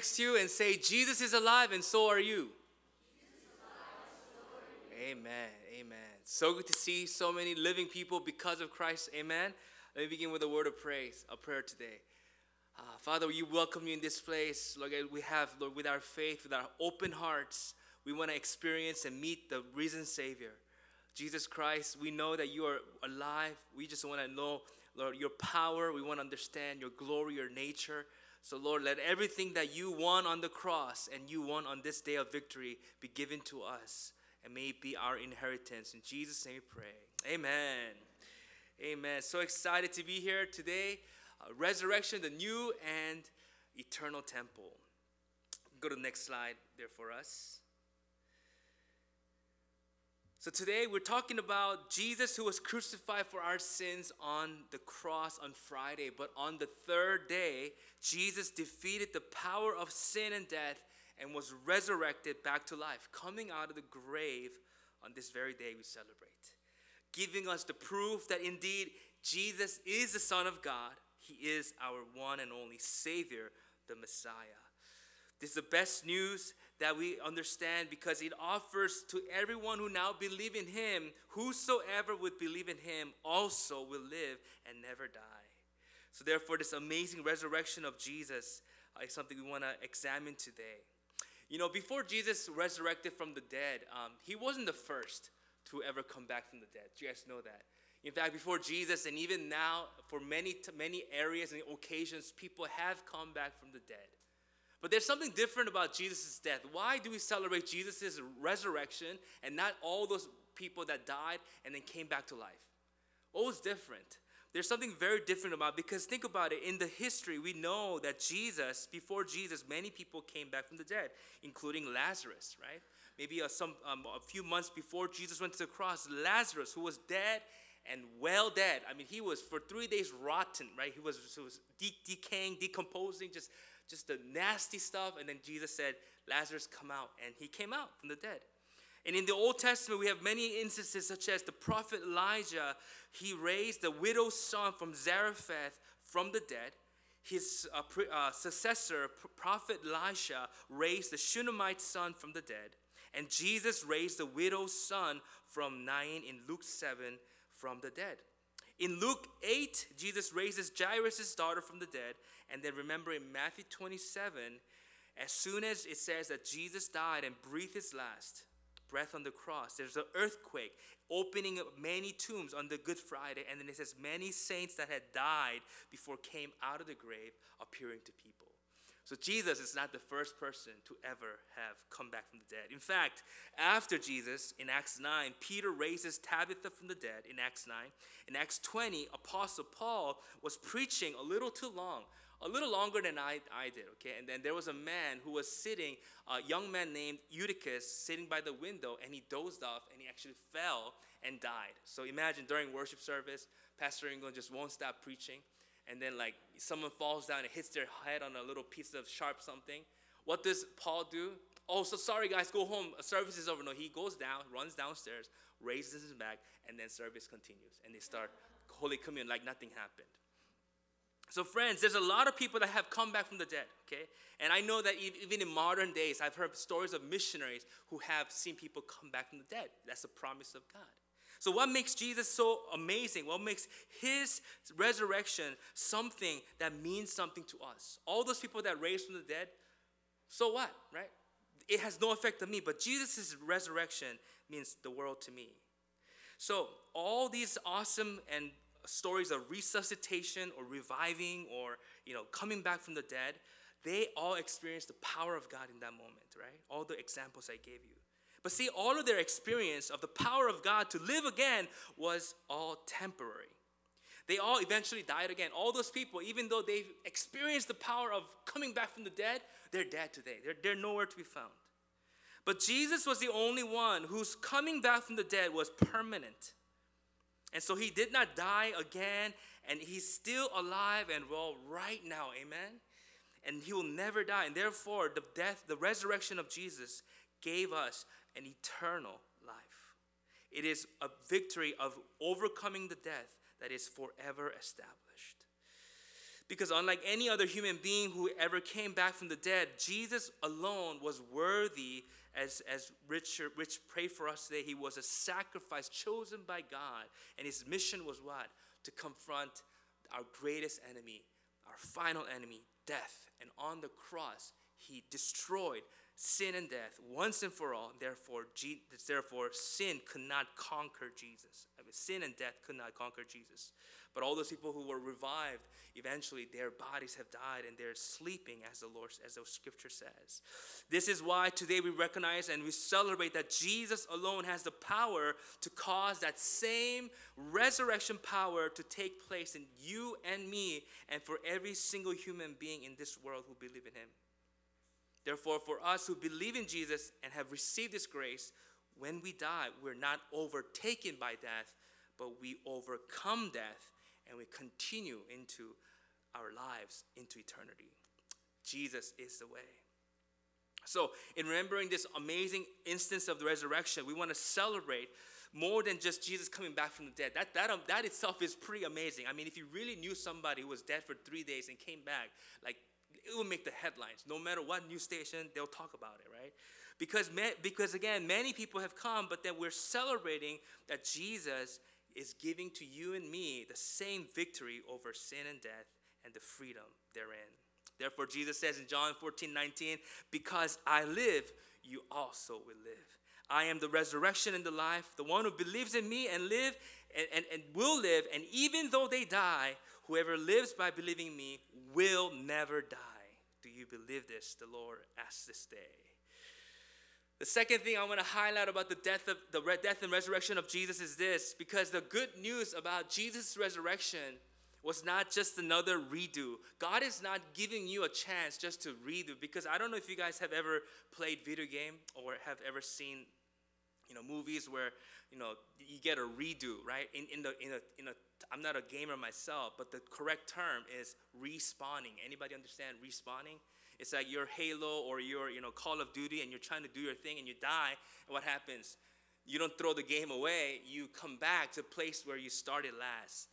next to you and say, Jesus is alive and so are you. Amen. Amen. So good to see so many living people because of Christ. Amen. Let me begin with a word of praise, a prayer today. Uh, Father, we welcome you in this place. Lord, we have, Lord, with our faith, with our open hearts, we want to experience and meet the risen Savior. Jesus Christ, we know that you are alive. We just want to know, Lord, your power. We want to understand your glory, your nature. So, Lord, let everything that you won on the cross and you won on this day of victory be given to us. And may it be our inheritance. In Jesus' name we pray. Amen. Amen. So excited to be here today. Uh, resurrection, the new and eternal temple. Go to the next slide there for us. So today we're talking about Jesus who was crucified for our sins on the cross on Friday, but on the third day, Jesus defeated the power of sin and death and was resurrected back to life, coming out of the grave on this very day we celebrate, giving us the proof that indeed Jesus is the Son of God. He is our one and only Savior, the Messiah. This is the best news that we understand because it offers to everyone who now believe in him, whosoever would believe in him also will live and never die. So therefore this amazing resurrection of Jesus uh, is something we want to examine today. You know, before Jesus resurrected from the dead, um, he wasn't the first to ever come back from the dead. Do you guys know that? In fact, before Jesus, and even now, for many many areas and occasions, people have come back from the dead. But there's something different about Jesus' death. Why do we celebrate Jesus' resurrection and not all those people that died and then came back to life? What was different? There's something very different about because think about it in the history we know that Jesus before Jesus many people came back from the dead including Lazarus right maybe a, some um, a few months before Jesus went to the cross Lazarus who was dead and well dead I mean he was for 3 days rotten right he was, he was de- decaying decomposing just just the nasty stuff. And then Jesus said, Lazarus, come out. And he came out from the dead. And in the Old Testament, we have many instances, such as the prophet Elijah. He raised the widow's son from Zarephath from the dead. His uh, pre, uh, successor, prophet Elisha, raised the Shunammite son from the dead. And Jesus raised the widow's son from Nain in Luke 7 from the dead. In Luke 8, Jesus raises Jairus' daughter from the dead. And then remember in Matthew 27, as soon as it says that Jesus died and breathed his last breath on the cross, there's an earthquake opening up many tombs on the Good Friday. And then it says, many saints that had died before came out of the grave appearing to people. So Jesus is not the first person to ever have come back from the dead. In fact, after Jesus in Acts 9, Peter raises Tabitha from the dead in Acts 9. In Acts 20, Apostle Paul was preaching a little too long, a little longer than I, I did, okay? And then there was a man who was sitting, a young man named Eutychus, sitting by the window, and he dozed off and he actually fell and died. So imagine during worship service, Pastor In Kwon just won't stop preaching and then like someone falls down and hits their head on a little piece of sharp something. What does Paul do? Oh, so sorry guys, go home. Service is over. No, he goes down, runs downstairs, raises his back, and then service continues. And they start Holy Communion like nothing happened. So, friends, there's a lot of people that have come back from the dead, okay? And I know that even in modern days, I've heard stories of missionaries who have seen people come back from the dead. That's a promise of God. So, what makes Jesus so amazing? What makes his resurrection something that means something to us? All those people that raised from the dead, so what, right? It has no effect on me, but Jesus' resurrection means the world to me. So, all these awesome and stories of resuscitation or reviving or you know coming back from the dead they all experienced the power of god in that moment right all the examples i gave you but see, all of their experience of the power of God to live again was all temporary. They all eventually died again. All those people, even though they've experienced the power of coming back from the dead, they're dead today. They're, they're nowhere to be found. But Jesus was the only one whose coming back from the dead was permanent. And so he did not die again, and he's still alive and well right now, amen? And he will never die. And therefore, the death, the resurrection of Jesus gave us an eternal life. It is a victory of overcoming the death that is forever established. Because unlike any other human being who ever came back from the dead, Jesus alone was worthy, as, as Richard, Rich prayed for us today. He was a sacrifice chosen by God. And his mission was what? To confront our greatest enemy, our final enemy, death. And on the cross, he destroyed sin and death once and for all. Therefore, therefore sin could not conquer Jesus. I mean, sin and death could not conquer Jesus. But all those people who were revived, eventually their bodies have died and they're sleeping, as the Lord, as the Scripture says. This is why today we recognize and we celebrate that Jesus alone has the power to cause that same resurrection power to take place in you and me, and for every single human being in this world who believe in Him. Therefore, for us who believe in Jesus and have received this grace, when we die, we're not overtaken by death, but we overcome death and we continue into our lives into eternity. Jesus is the way. So, in remembering this amazing instance of the resurrection, we want to celebrate more than just Jesus coming back from the dead. That, that, um, that itself is pretty amazing. I mean, if you really knew somebody who was dead for three days and came back, like, it will make the headlines. No matter what news station, they'll talk about it, right? Because, because again, many people have come, but then we're celebrating that Jesus is giving to you and me the same victory over sin and death and the freedom therein. Therefore, Jesus says in John 14 19, Because I live, you also will live. I am the resurrection and the life. The one who believes in me and live and, and, and will live, and even though they die, whoever lives by believing me will never die. Do you believe this? The Lord asks this day. The second thing I want to highlight about the death of the death and resurrection of Jesus is this because the good news about Jesus' resurrection was not just another redo. God is not giving you a chance just to redo because I don't know if you guys have ever played video game or have ever seen you know movies where you know you get a redo, right? In in the in a in a I'm not a gamer myself, but the correct term is respawning. Anybody understand respawning? It's like you're Halo or you're, you know, Call of Duty and you're trying to do your thing and you die. And what happens? You don't throw the game away. You come back to place where you started last.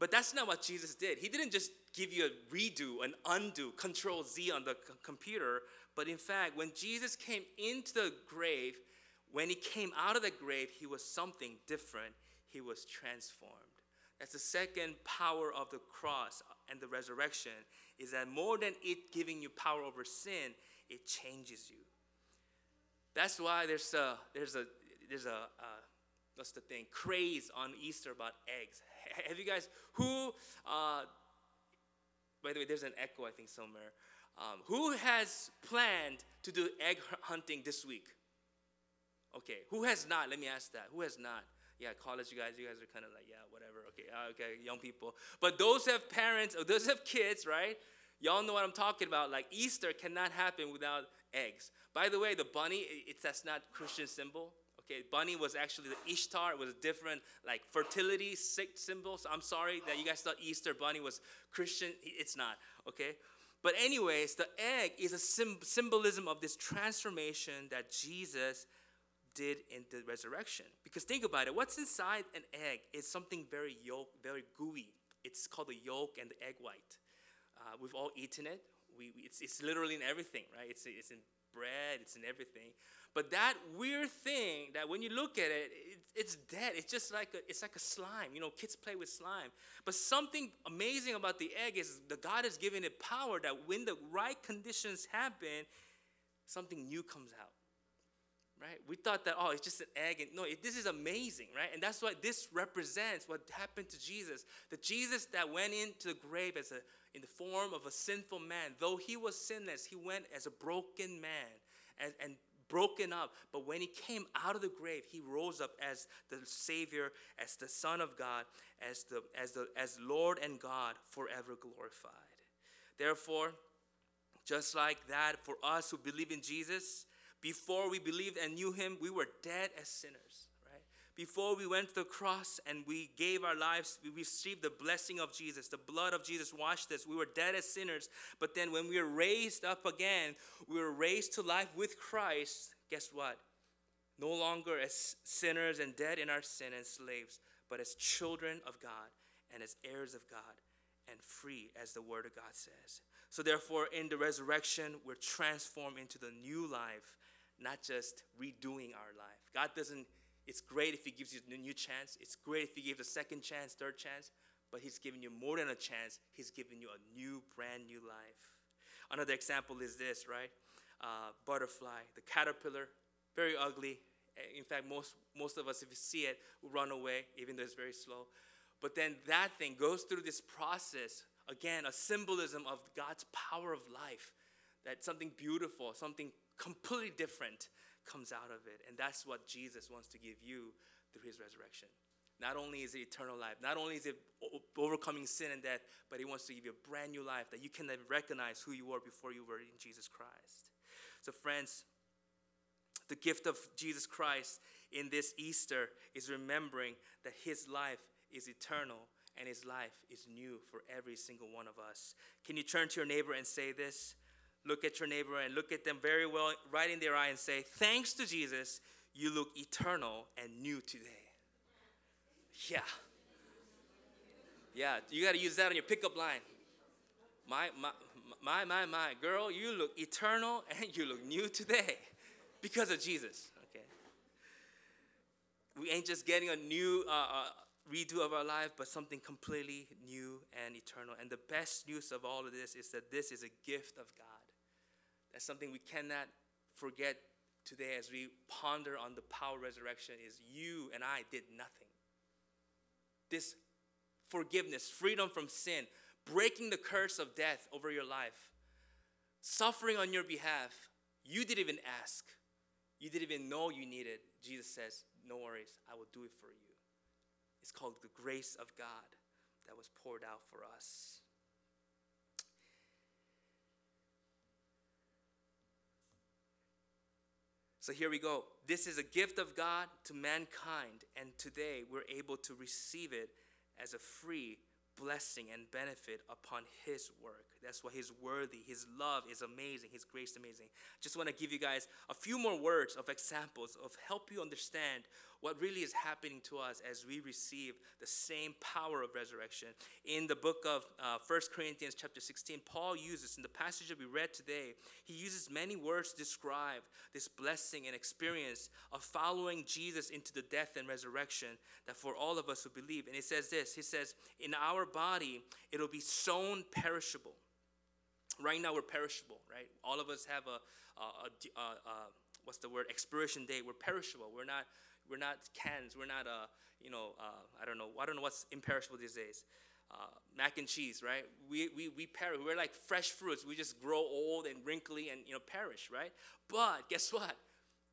But that's not what Jesus did. He didn't just give you a redo, an undo, control Z on the c- computer. But in fact, when Jesus came into the grave, when he came out of the grave, he was something different. He was transformed. That's the second power of the cross and the resurrection is that more than it giving you power over sin, it changes you. That's why there's a there's a there's a uh, what's the thing craze on Easter about eggs. Have you guys who? Uh, by the way, there's an echo I think somewhere. Um, who has planned to do egg hunting this week? Okay, who has not? Let me ask that. Who has not? Yeah, college, you guys, you guys are kind of like, yeah, whatever. Okay, uh, okay, young people. But those have parents, or those have kids, right? Y'all know what I'm talking about. Like Easter cannot happen without eggs. By the way, the bunny, it's that's not Christian symbol. Okay, bunny was actually the Ishtar. It was a different like fertility sick symbol. So I'm sorry that you guys thought Easter bunny was Christian. It's not. Okay. But anyways, the egg is a symbolism of this transformation that Jesus did in the resurrection. Because think about it, what's inside an egg is something very yolk, very gooey. It's called the yolk and the egg white. Uh, we've all eaten it. We, it's, it's literally in everything, right? It's, it's in bread, it's in everything. But that weird thing that when you look at it, it, it's dead. It's just like a, it's like a slime. You know, kids play with slime. But something amazing about the egg is the God has given it power that when the right conditions happen, something new comes out right? We thought that, oh, it's just an egg. And no, it, this is amazing, right? And that's what this represents what happened to Jesus. The Jesus that went into the grave as a, in the form of a sinful man, though he was sinless, he went as a broken man and, and broken up. But when he came out of the grave, he rose up as the Savior, as the Son of God, as, the, as, the, as Lord and God forever glorified. Therefore, just like that, for us who believe in Jesus, before we believed and knew him, we were dead as sinners, right? Before we went to the cross and we gave our lives, we received the blessing of Jesus. The blood of Jesus washed us. We were dead as sinners. But then when we were raised up again, we were raised to life with Christ. Guess what? No longer as sinners and dead in our sin and slaves, but as children of God and as heirs of God and free, as the Word of God says. So, therefore, in the resurrection, we're transformed into the new life, not just redoing our life. God doesn't, it's great if He gives you a new chance, it's great if He gives a second chance, third chance, but He's giving you more than a chance, He's giving you a new, brand new life. Another example is this, right? Uh, butterfly, the caterpillar, very ugly. In fact, most, most of us, if you see it, will run away, even though it's very slow. But then that thing goes through this process, again, a symbolism of God's power of life, that something beautiful, something completely different comes out of it. And that's what Jesus wants to give you through his resurrection. Not only is it eternal life, not only is it overcoming sin and death, but he wants to give you a brand new life that you can recognize who you were before you were in Jesus Christ. So, friends, the gift of Jesus Christ in this Easter is remembering that his life is eternal and his life is new for every single one of us. Can you turn to your neighbor and say this? Look at your neighbor and look at them very well, right in their eye, and say, Thanks to Jesus, you look eternal and new today. Yeah. Yeah, you got to use that on your pickup line. My, my, my, my, my, girl, you look eternal and you look new today because of Jesus. Okay. We ain't just getting a new, uh, uh, redo of our life, but something completely new and eternal. And the best news of all of this is that this is a gift of God. That's something we cannot forget today as we ponder on the power resurrection is you and I did nothing. This forgiveness, freedom from sin, breaking the curse of death over your life, suffering on your behalf, you didn't even ask. You didn't even know you needed. Jesus says, No worries, I will do it for you. It's called the grace of God that was poured out for us. So here we go. This is a gift of God to mankind, and today we're able to receive it as a free blessing and benefit upon His work. That's why He's worthy. His love is amazing. His grace is amazing. Just want to give you guys a few more words of examples of help you understand what really is happening to us as we receive the same power of resurrection. In the book of uh, 1 Corinthians chapter 16, Paul uses, in the passage that we read today, he uses many words to describe this blessing and experience of following Jesus into the death and resurrection that for all of us who believe. And he says this, he says, in our body, it'll be sown perishable. Right now we're perishable, right? All of us have a, a, a, a what's the word, expiration date. We're perishable. We're not we're not cans. We're not, uh, you know, uh, I don't know. I don't know what's imperishable these days. Uh, mac and cheese, right? We, we, we perish. We're like fresh fruits. We just grow old and wrinkly and, you know, perish, right? But guess what?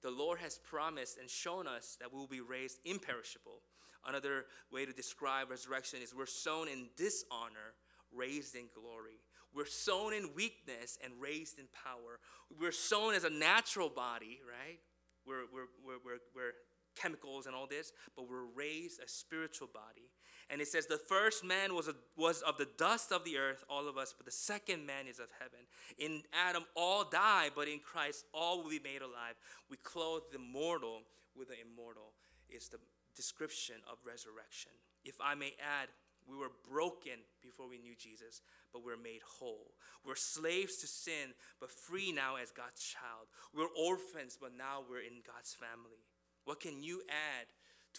The Lord has promised and shown us that we will be raised imperishable. Another way to describe resurrection is we're sown in dishonor, raised in glory. We're sown in weakness and raised in power. We're sown as a natural body, right? We're, we're, we're, we're, we're chemicals and all this, but we're raised a spiritual body. And it says the first man was, a, was of the dust of the earth, all of us, but the second man is of heaven. In Adam, all die, but in Christ, all will be made alive. We clothe the mortal with the immortal, is the description of resurrection. If I may add, we were broken before we knew Jesus, but we're made whole. We're slaves to sin, but free now as God's child. We're orphans, but now we're in God's family. What can you add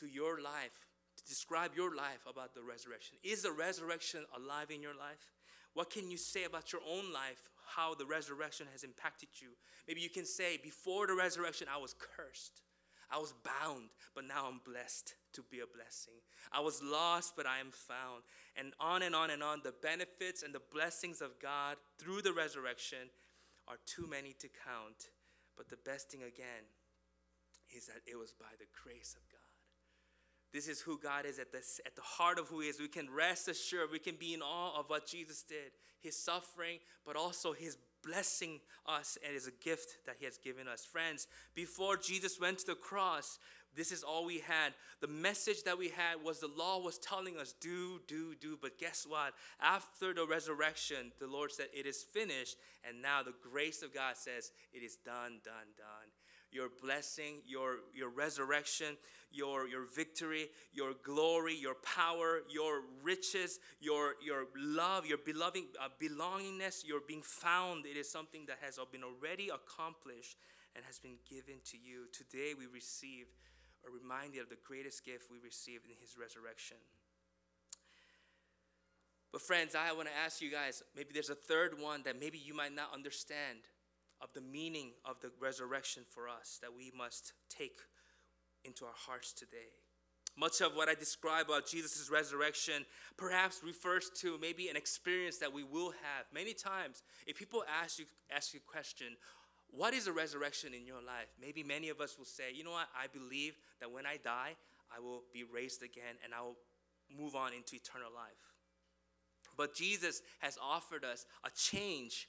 to your life to describe your life about the resurrection? Is the resurrection alive in your life? What can you say about your own life, how the resurrection has impacted you? Maybe you can say, Before the resurrection, I was cursed. I was bound, but now I'm blessed to be a blessing. I was lost, but I am found. And on and on and on, the benefits and the blessings of God through the resurrection are too many to count. But the best thing again is that it was by the grace of God. This is who God is at the, at the heart of who He is. We can rest assured, we can be in awe of what Jesus did, His suffering, but also His blessing us and is a gift that He has given us. Friends, before Jesus went to the cross, this is all we had. The message that we had was the law was telling us, do, do, do. But guess what? After the resurrection, the Lord said, it is finished. And now the grace of God says, it is done, done, done. your blessing, your, your resurrection, your, your victory, your glory, your power, your riches, your, your love, your beloved, uh, belongingness, your being found. It is something that has been already accomplished and has been given to you. Today we receive a reminder of the greatest gift we received in his resurrection. But, friends, I want to ask you guys maybe there's a third one that maybe you might not understand of the meaning of the resurrection for us that we must take into our hearts today. Much of what I describe about Jesus' resurrection perhaps refers to maybe an experience that we will have. Many times, if people ask you, ask you a question, what is a resurrection in your life? Maybe many of us will say, you know what, I believe that when I die, I will be raised again and I will move on into eternal life. But Jesus has offered us a change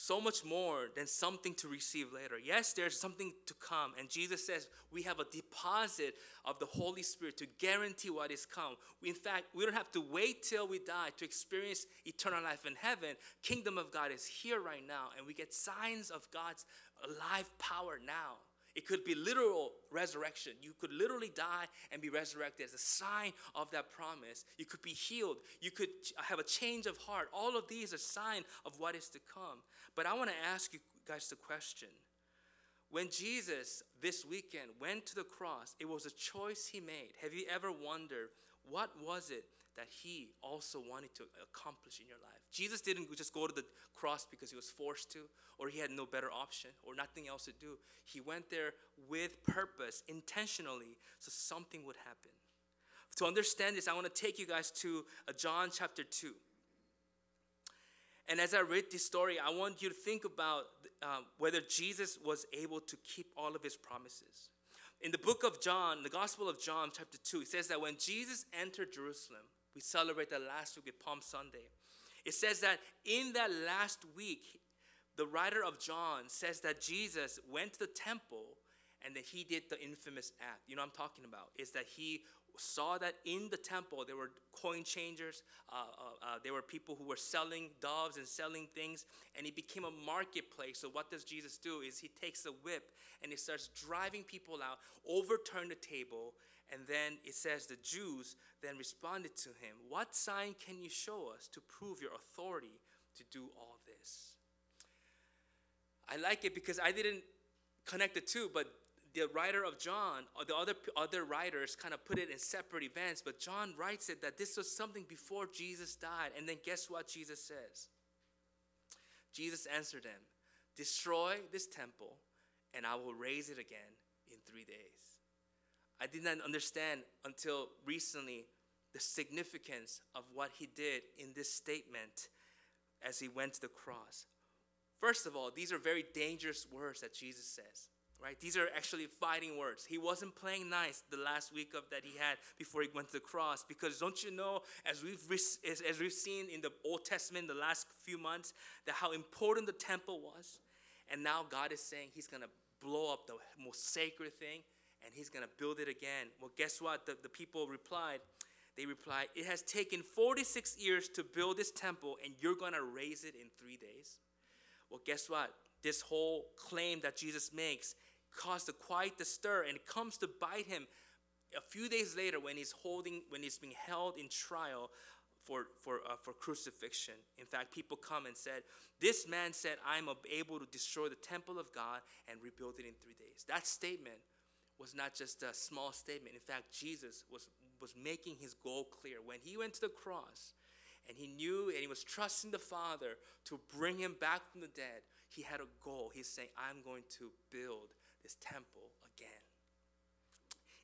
so much more than something to receive later. Yes, there's something to come. And Jesus says we have a deposit of the Holy Spirit to guarantee what is come. In fact, we don't have to wait till we die to experience eternal life in heaven. Kingdom of God is here right now, and we get signs of God's alive power now. It could be literal resurrection. You could literally die and be resurrected as a sign of that promise. You could be healed. You could have a change of heart. All of these are sign of what is to come. But I want to ask you guys the question. When Jesus this weekend went to the cross, it was a choice he made. Have you ever wondered what was it that he also wanted to accomplish in your life. Jesus didn't just go to the cross because he was forced to, or he had no better option, or nothing else to do. He went there with purpose, intentionally, so something would happen. To understand this, I want to take you guys to uh, John chapter 2. And as I read this story, I want you to think about uh, whether Jesus was able to keep all of his promises. In the book of John, the Gospel of John, chapter 2, it says that when Jesus entered Jerusalem, we celebrate the last week with Palm Sunday. It says that in that last week, the writer of John says that Jesus went to the temple and that he did the infamous act. You know I'm talking about? Is that he saw that in the temple there were coin changers, uh, uh, uh, there were people who were selling doves and selling things, and it became a marketplace. So, what does Jesus do? Is he takes a whip and he starts driving people out, overturn the table, and then it says the Jews then responded to him, What sign can you show us to prove your authority to do all this? I like it because I didn't connect the two, but the writer of John, or the other, other writers kind of put it in separate events, but John writes it that this was something before Jesus died. And then guess what Jesus says? Jesus answered them, Destroy this temple, and I will raise it again in three days. I did not understand until recently the significance of what he did in this statement as he went to the cross. First of all, these are very dangerous words that Jesus says, right? These are actually fighting words. He wasn't playing nice the last week of that he had before he went to the cross because don't you know as we've as, as we've seen in the Old Testament the last few months that how important the temple was and now God is saying he's going to blow up the most sacred thing and he's going to build it again. Well, guess what? The, the people replied, they replied, It has taken 46 years to build this temple, and you're going to raise it in three days. Well, guess what? This whole claim that Jesus makes caused a quite the stir, and it comes to bite him a few days later when he's holding, when he's being held in trial for, for, uh, for crucifixion. In fact, people come and said, This man said, I'm able to destroy the temple of God and rebuild it in three days. That statement was not just a small statement. In fact, Jesus was, was making his goal clear. When he went to the cross and he knew and he was trusting the Father to bring him back from the dead, he had a goal. He's saying, I'm going to build this temple again.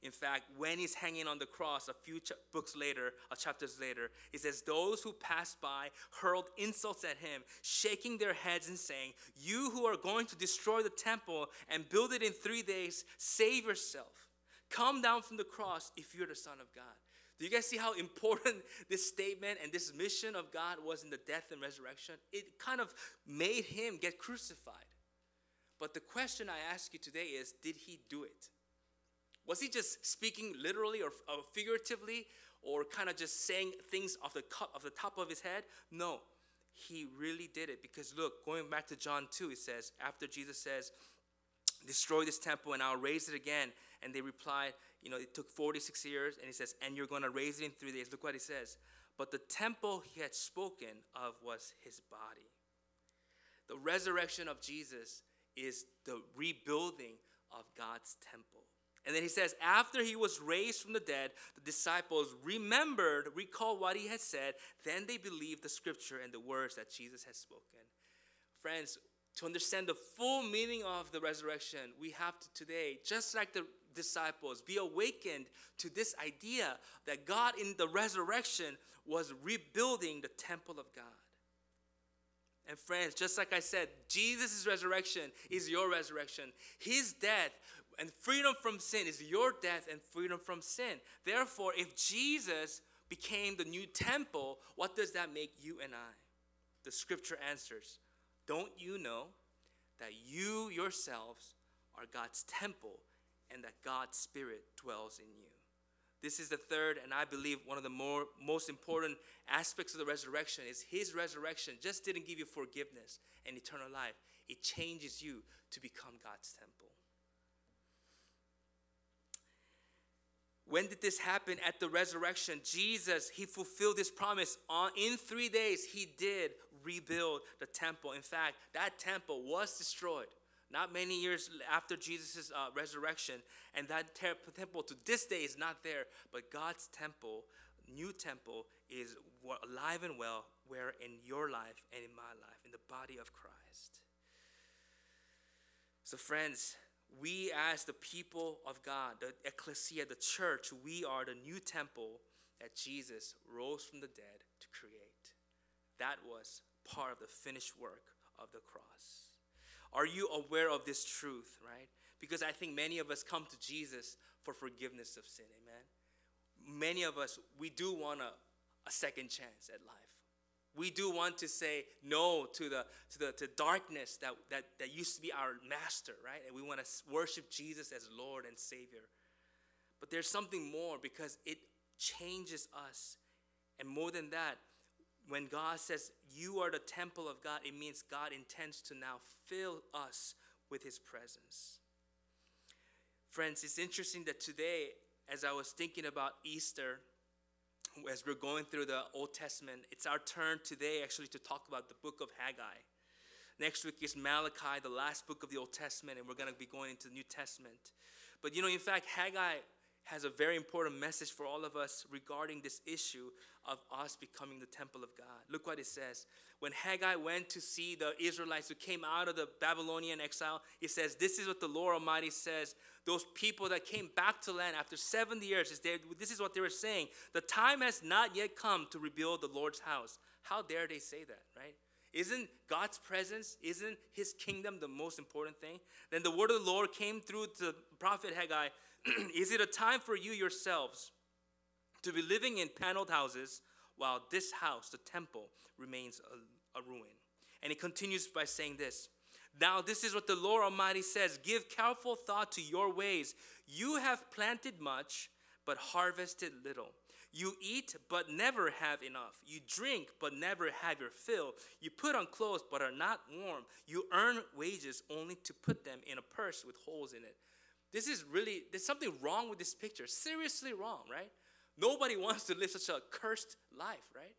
In fact, when he's hanging on the cross, a few ch- books later, uh, chapters later, he says, Those who passed by hurled insults at him, shaking their heads and saying, You who are going to destroy the temple and build it in three days, save yourself. Come down from the cross if you're the Son of God. Do you guys see how important this statement and this mission of God was in the death and resurrection? It kind of made him get crucified. But the question I ask you today is did he do it? Was he just speaking literally or, figuratively or kind of just saying things off the, cup, off the top of his head? No, he really did it because look, going back to John 2, it says, after Jesus says, destroy this temple and I'll raise it again. And they replied, you know, it took 46 years. And he says, and you're going to raise it in three days. Look what he says. But the temple he had spoken of was his body. The resurrection of Jesus is the rebuilding of God's temple. And then he says, after he was raised from the dead, the disciples remembered, recalled what he had said. Then they believed the scripture and the words that Jesus had spoken. Friends, to understand the full meaning of the resurrection, we have to today, just like the disciples, be awakened to this idea that God in the resurrection was rebuilding the temple of God. And friends, just like I said, Jesus' resurrection is your resurrection. His death and freedom from sin is your death and freedom from sin. Therefore, if Jesus became the new temple, what does that make you and I? The scripture answers Don't you know that you yourselves are God's temple and that God's Spirit dwells in you? This is the third, and I believe one of the more, most important aspects of the resurrection is His resurrection just didn't give you forgiveness and eternal life. It changes you to become God's temple. When did this happen? At the resurrection. Jesus, He fulfilled His promise. On, in three days, He did rebuild the temple. In fact, that temple was destroyed not many years after Jesus' uh, resurrection. And that temple to this day is not there. But God's temple, new temple, is alive and well, where in your life and in my life, in the body of Christ. So, friends, we as the people of God, the ecclesia, the church, we are the new temple that Jesus rose from the dead to create. That was part of the finished work of the cross. Are you aware of this truth, right? Because I think many of us come to Jesus for forgiveness of sin, amen? Many of us, we do want a, a second chance at life. We do want to say no to the to the to darkness that, that, that used to be our master, right? And we want to worship Jesus as Lord and Savior. But there's something more because it changes us. And more than that, when God says you are the temple of God, it means God intends to now fill us with his presence. Friends, it's interesting that today, as I was thinking about Easter, as we're going through the Old Testament, it's our turn today actually to talk about the book of Haggai. Next week is Malachi, the last book of the Old Testament, and we're going to be going into the New Testament. But you know, in fact, Haggai has a very important message for all of us regarding this issue of us becoming the temple of God. Look what it says. When Haggai went to see the Israelites who came out of the Babylonian exile, he says, This is what the Lord Almighty says. Those people that came back to land after 70 years, this is what they were saying. The time has not yet come to rebuild the Lord's house. How dare they say that, right? Isn't God's presence, isn't his kingdom the most important thing? Then the word of the Lord came through to prophet Haggai Is it a time for you yourselves to be living in paneled houses while this house, the temple, remains a, a ruin? And he continues by saying this. Now, this is what the Lord Almighty says Give careful thought to your ways. You have planted much, but harvested little. You eat, but never have enough. You drink, but never have your fill. You put on clothes, but are not warm. You earn wages only to put them in a purse with holes in it. This is really, there's something wrong with this picture. Seriously wrong, right? Nobody wants to live such a cursed life, right?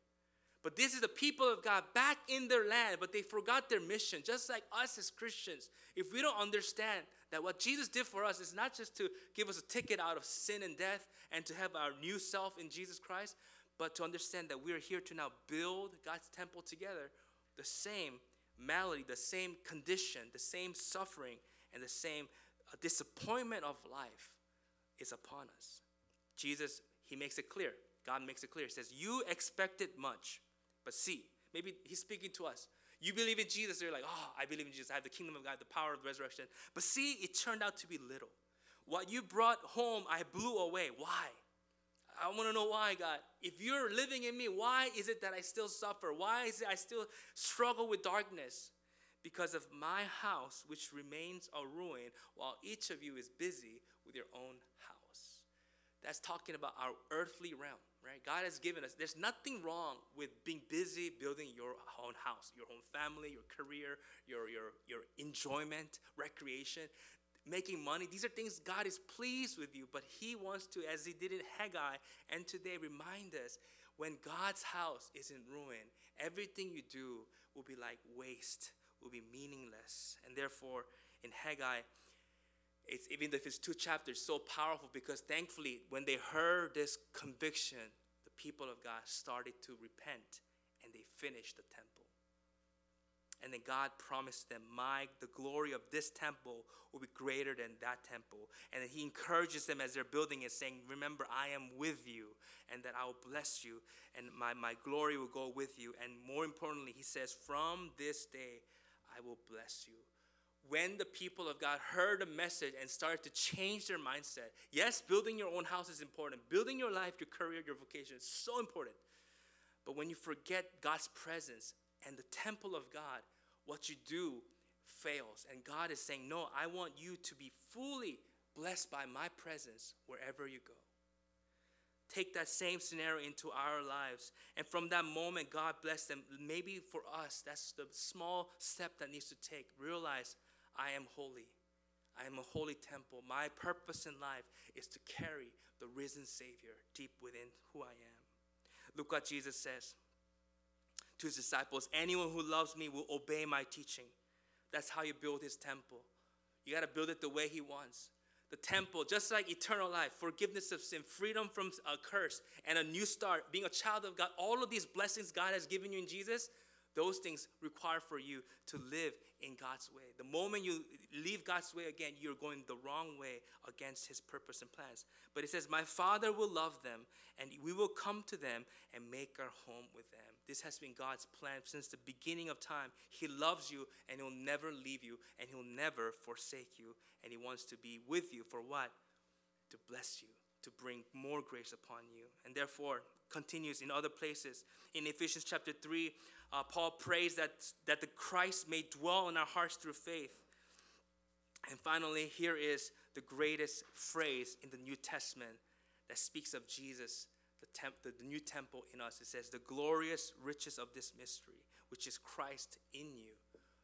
But this is the people of God back in their land, but they forgot their mission, just like us as Christians. If we don't understand that what Jesus did for us is not just to give us a ticket out of sin and death and to have our new self in Jesus Christ, but to understand that we are here to now build God's temple together, the same malady, the same condition, the same suffering, and the same a disappointment of life is upon us. Jesus, he makes it clear. God makes it clear. He says, You expected much, but see, maybe he's speaking to us. You believe in Jesus, you're like, Oh, I believe in Jesus. I have the kingdom of God, the power of the resurrection. But see, it turned out to be little. What you brought home, I blew away. Why? I want to know why, God. If you're living in me, why is it that I still suffer? Why is it I still struggle with darkness? Because of my house, which remains a ruin, while each of you is busy with your own house. That's talking about our earthly realm, right? God has given us, there's nothing wrong with being busy building your own house, your own family, your career, your, your, your enjoyment, recreation. making money. These are things God is pleased with you, but He wants to, as He did in Haggai and today, remind us when God's house is in ruin, everything you do will be like waste, will be meaningless. And therefore, in Haggai, it's even if it's two chapters, so powerful because thankfully, when they heard this conviction, the people of God started to repent and they finished the temple. And then God promised them, My, the glory of this temple will be greater than that temple. And then He encourages them as they're building it, saying, Remember, I am with you, and that I will bless you, and my, my glory will go with you. And more importantly, He says, From this day, I will bless you. When the people of God heard the message and started to change their mindset, yes, building your own house is important. Building your life, your career, your vocation is so important. But when you forget God's presence and the temple of God, what you do fails. And God is saying, No, I want you to be fully blessed by my presence wherever you go. Take that same scenario into our lives. And from that moment, God bless them. Maybe for us, that's the small step that needs to take. Realize I am holy. I am a holy temple. My purpose in life is to carry the risen Savior deep within who I am. Look what Jesus says to his disciples Anyone who loves me will obey my teaching. That's how you build his temple. You got to build it the way he wants. The temple, just like eternal life, forgiveness of sin, freedom from a curse, and a new start, being a child of God, all of these blessings God has given you in Jesus, those things require for you to live in God's way. The moment you leave God's way again, you're going the wrong way against His purpose and plans. But it says, My Father will love them, and we will come to them and make our home with them. This has been God's plan since the beginning of time. He loves you, and He'll never leave you, and He'll never forsake you. And He wants to be with you for what? To bless you, to bring more grace upon you. And therefore, continues in other places. In Ephesians chapter 3, uh, Paul prays that, that the Christ may dwell in our hearts through faith. And finally, here is the greatest phrase in the New Testament that speaks of Jesus, the, temp- the new temple in us. It says, The glorious riches of this mystery, which is Christ in you,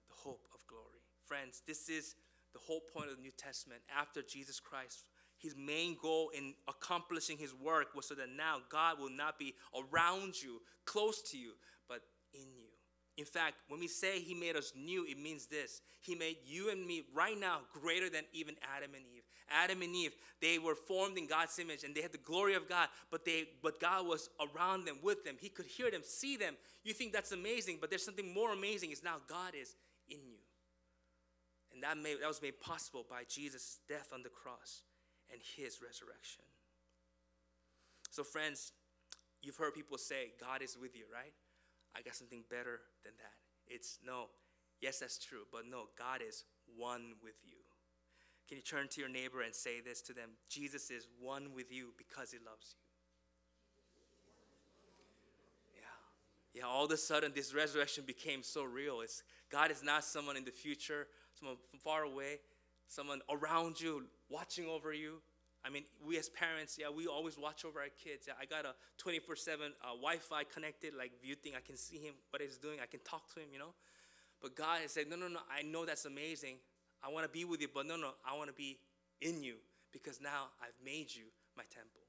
the hope of glory. Friends, this is the whole point of the New Testament. After Jesus Christ, his main goal in accomplishing his work was so that now God will not be around you, close to you, in you. In fact, when we say He made us new, it means this He made you and me right now greater than even Adam and Eve. Adam and Eve, they were formed in God's image and they had the glory of God, but they but God was around them with them. He could hear them, see them. You think that's amazing, but there's something more amazing is now God is in you. And that, made, that was made possible by Jesus' death on the cross and his resurrection. So, friends, you've heard people say, God is with you, right? I got something better than that. It's no, yes, that's true, but no, God is one with you. Can you turn to your neighbor and say this to them? Jesus is one with you because he loves you. Yeah. Yeah, all of a sudden this resurrection became so real. It's God is not someone in the future, someone from far away, someone around you, watching over you. I mean, we as parents, yeah, we always watch over our kids. Yeah, I got a 24 7 uh, Wi Fi connected, like view thing. I can see him, what he's doing. I can talk to him, you know. But God has said, no, no, no, I know that's amazing. I want to be with you, but no, no, I want to be in you because now I've made you my temple.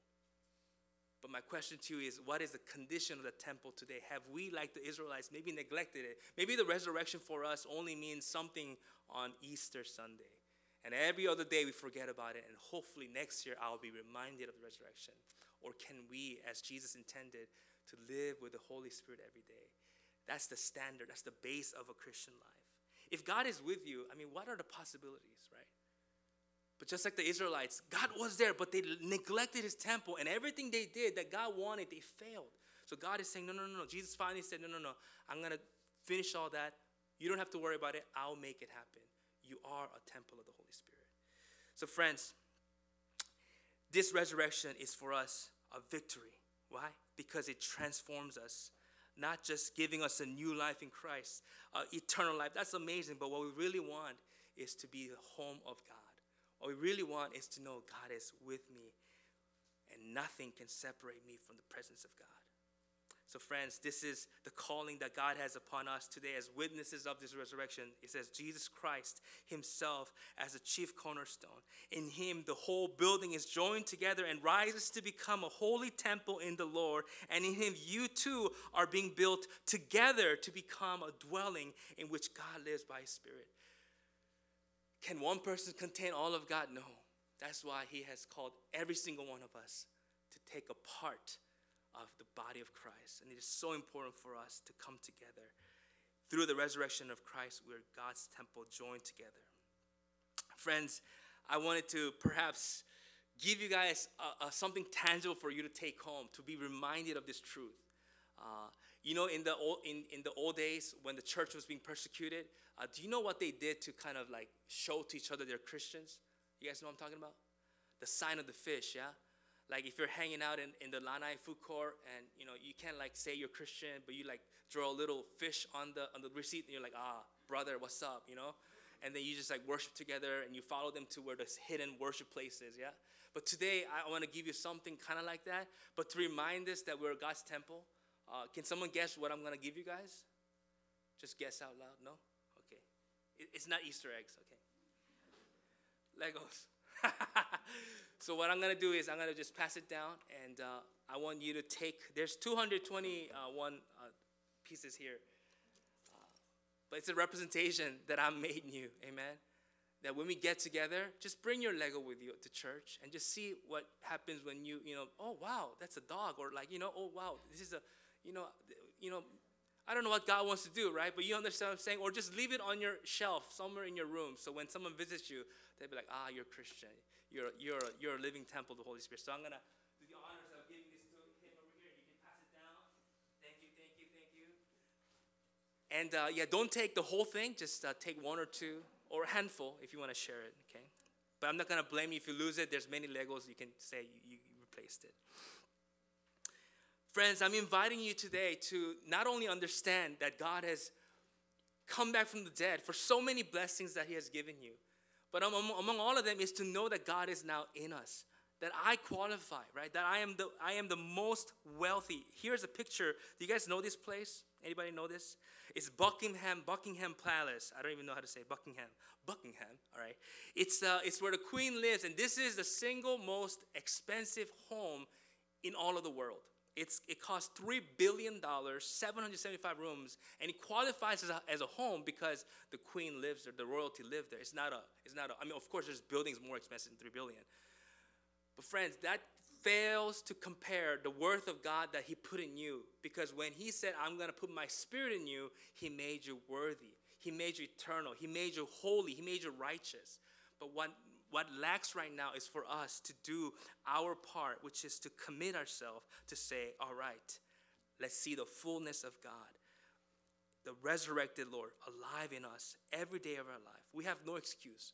But my question to you is what is the condition of the temple today? Have we, like the Israelites, maybe neglected it? Maybe the resurrection for us only means something on Easter Sunday. And every other day we forget about it, and hopefully next year I'll be reminded of the resurrection. Or can we, as Jesus intended, to live with the Holy Spirit every day? That's the standard, that's the base of a Christian life. If God is with you, I mean, what are the possibilities, right? But just like the Israelites, God was there, but they neglected his temple, and everything they did that God wanted, they failed. So God is saying, No, no, no, no. Jesus finally said, No, no, no. I'm going to finish all that. You don't have to worry about it. I'll make it happen. You are a temple of the Holy Spirit. So, friends, this resurrection is for us a victory. Why? Because it transforms us, not just giving us a new life in Christ, uh, eternal life. That's amazing, but what we really want is to be the home of God. What we really want is to know God is with me and nothing can separate me from the presence of God. So, friends, this is the calling that God has upon us today as witnesses of this resurrection. It says, Jesus Christ Himself as the chief cornerstone. In Him, the whole building is joined together and rises to become a holy temple in the Lord. And in Him, you too are being built together to become a dwelling in which God lives by His Spirit. Can one person contain all of God? No. That's why He has called every single one of us to take a part of the body of Christ. And it is so important for us to come together. Through the resurrection of Christ, we're God's temple joined together. Friends, I wanted to perhaps give you guys uh, uh, something tangible for you to take home, to be reminded of this truth. Uh, you know, in the old in, in the old days when the church was being persecuted, uh, do you know what they did to kind of like show to each other they're Christians? You guys know what I'm talking about? The sign of the fish, yeah. Like if you're hanging out in, in the Lanai food court and you know you can't like say you're Christian, but you like draw a little fish on the on the receipt and you're like, ah, brother, what's up? You know? And then you just like worship together and you follow them to where there's hidden worship places, yeah? But today I want to give you something kind of like that, but to remind us that we're God's temple. Uh, can someone guess what I'm gonna give you guys? Just guess out loud. No? Okay. It, it's not Easter eggs, okay. Legos. so what I'm gonna do is I'm gonna just pass it down, and uh, I want you to take. There's 221 uh, pieces here, uh, but it's a representation that I'm made new. Amen. That when we get together, just bring your Lego with you to church and just see what happens when you, you know, oh wow, that's a dog, or like, you know, oh wow, this is a, you know, you know, I don't know what God wants to do, right? But you understand what I'm saying? Or just leave it on your shelf somewhere in your room. So when someone visits you, they'll be like, ah, you're Christian. You're, you're, you're a living temple of the Holy Spirit. So I'm going to do the honors of giving this to him over here. You can pass it down. Thank you, thank you, thank you. And uh, yeah, don't take the whole thing. Just uh, take one or two or a handful if you want to share it, okay? But I'm not going to blame you if you lose it. There's many Legos you can say you, you replaced it. Friends, I'm inviting you today to not only understand that God has come back from the dead for so many blessings that He has given you, but among all of them is to know that God is now in us. That I qualify, right? That I am the I am the most wealthy. Here's a picture. Do you guys know this place? Anybody know this? It's Buckingham, Buckingham Palace. I don't even know how to say Buckingham. Buckingham, all right. It's uh, it's where the Queen lives, and this is the single most expensive home in all of the world. It's, it costs $3 billion, 775 rooms, and it qualifies as a, as a home because the queen lives there, the royalty lives there. It's not a, it's not a, I mean, of course, there's buildings more expensive than 3 billion. But friends, that fails to compare the worth of God that He put in you. Because when He said, I'm going to put my spirit in you, He made you worthy. He made you eternal. He made you holy. He made you righteous. But what what lacks right now is for us to do our part, which is to commit ourselves to say, all right, let's see the fullness of God, the resurrected Lord alive in us every day of our life. We have no excuse,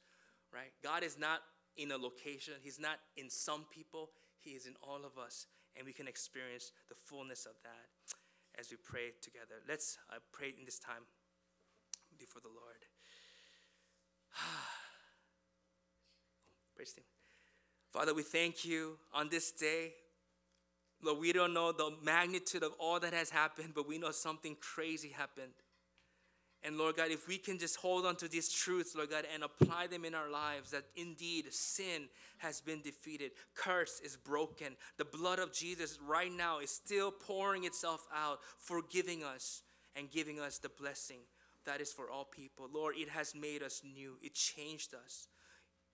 right? God is not in a location, He's not in some people, He is in all of us, and we can experience the fullness of that as we pray together. Let's uh, pray in this time before the Lord. Praise Him. Father, we thank you on this day. Lord, we don't know the magnitude of all that has happened, but we know something crazy happened. And Lord God, if we can just hold on to these truths, Lord God, and apply them in our lives, that indeed sin has been defeated, curse is broken, the blood of Jesus right now is still pouring itself out, forgiving us and giving us the blessing that is for all people. Lord, it has made us new, it changed us.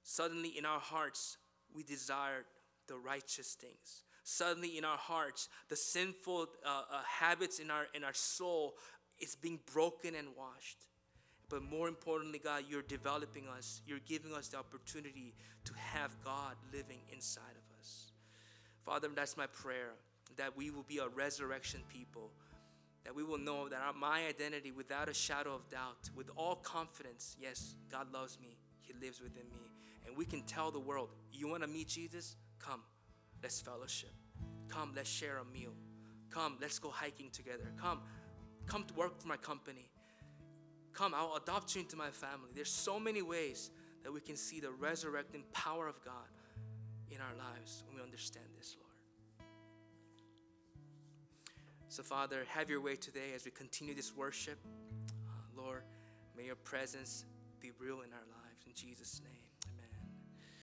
Suddenly, in our hearts, we desire the righteous things. Suddenly, in our hearts, the sinful uh, uh, habits in our, in our soul is being broken and washed. But more importantly, God, you're developing us. You're giving us the opportunity to have God living inside of us. Father, that's my prayer that we will be a resurrection people. That we will know that our, my identity, without a shadow of doubt, with all confidence, yes, God loves me. He lives within me and we can tell the world, you want to meet Jesus? Come, let's fellowship. Come, let's share a meal. Come, let's go hiking together. Come, come to work for my company. Come, I'll adopt you into my family. There's so many ways that we can see the resurrecting power of God in our lives when we understand this, Lord. So, Father, have your way today as we continue this worship. Uh, Lord, may your presence be real in our lives. In Jesus' name.